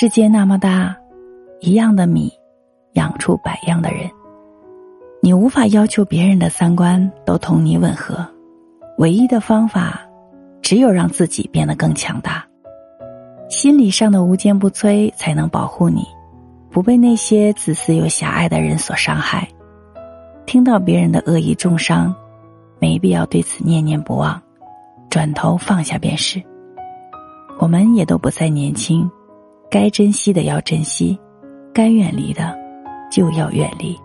世界那么大，一样的米，养出百样的人。你无法要求别人的三观都同你吻合，唯一的方法，只有让自己变得更强大。心理上的无坚不摧，才能保护你，不被那些自私又狭隘的人所伤害。听到别人的恶意重伤，没必要对此念念不忘，转头放下便是。我们也都不再年轻，该珍惜的要珍惜，该远离的就要远离。